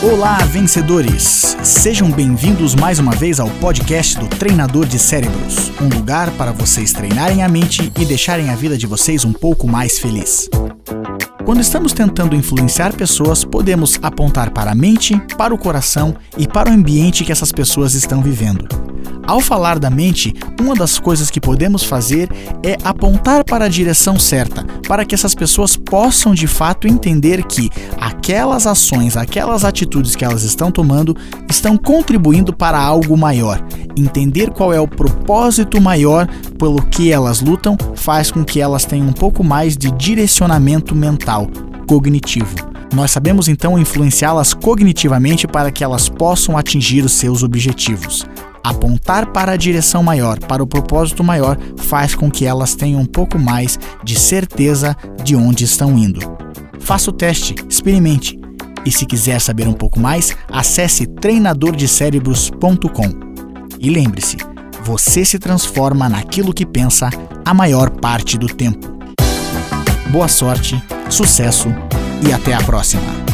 Olá, vencedores! Sejam bem-vindos mais uma vez ao podcast do Treinador de Cérebros um lugar para vocês treinarem a mente e deixarem a vida de vocês um pouco mais feliz. Quando estamos tentando influenciar pessoas, podemos apontar para a mente, para o coração e para o ambiente que essas pessoas estão vivendo. Ao falar da mente, uma das coisas que podemos fazer é apontar para a direção certa, para que essas pessoas possam de fato entender que aquelas ações, aquelas atitudes que elas estão tomando estão contribuindo para algo maior. Entender qual é o propósito maior pelo que elas lutam faz com que elas tenham um pouco mais de direcionamento mental, cognitivo. Nós sabemos então influenciá-las cognitivamente para que elas possam atingir os seus objetivos. Apontar para a direção maior, para o propósito maior, faz com que elas tenham um pouco mais de certeza de onde estão indo. Faça o teste, experimente. E se quiser saber um pouco mais, acesse treinadordecerebros.com. E lembre-se, você se transforma naquilo que pensa a maior parte do tempo. Boa sorte, sucesso e até a próxima!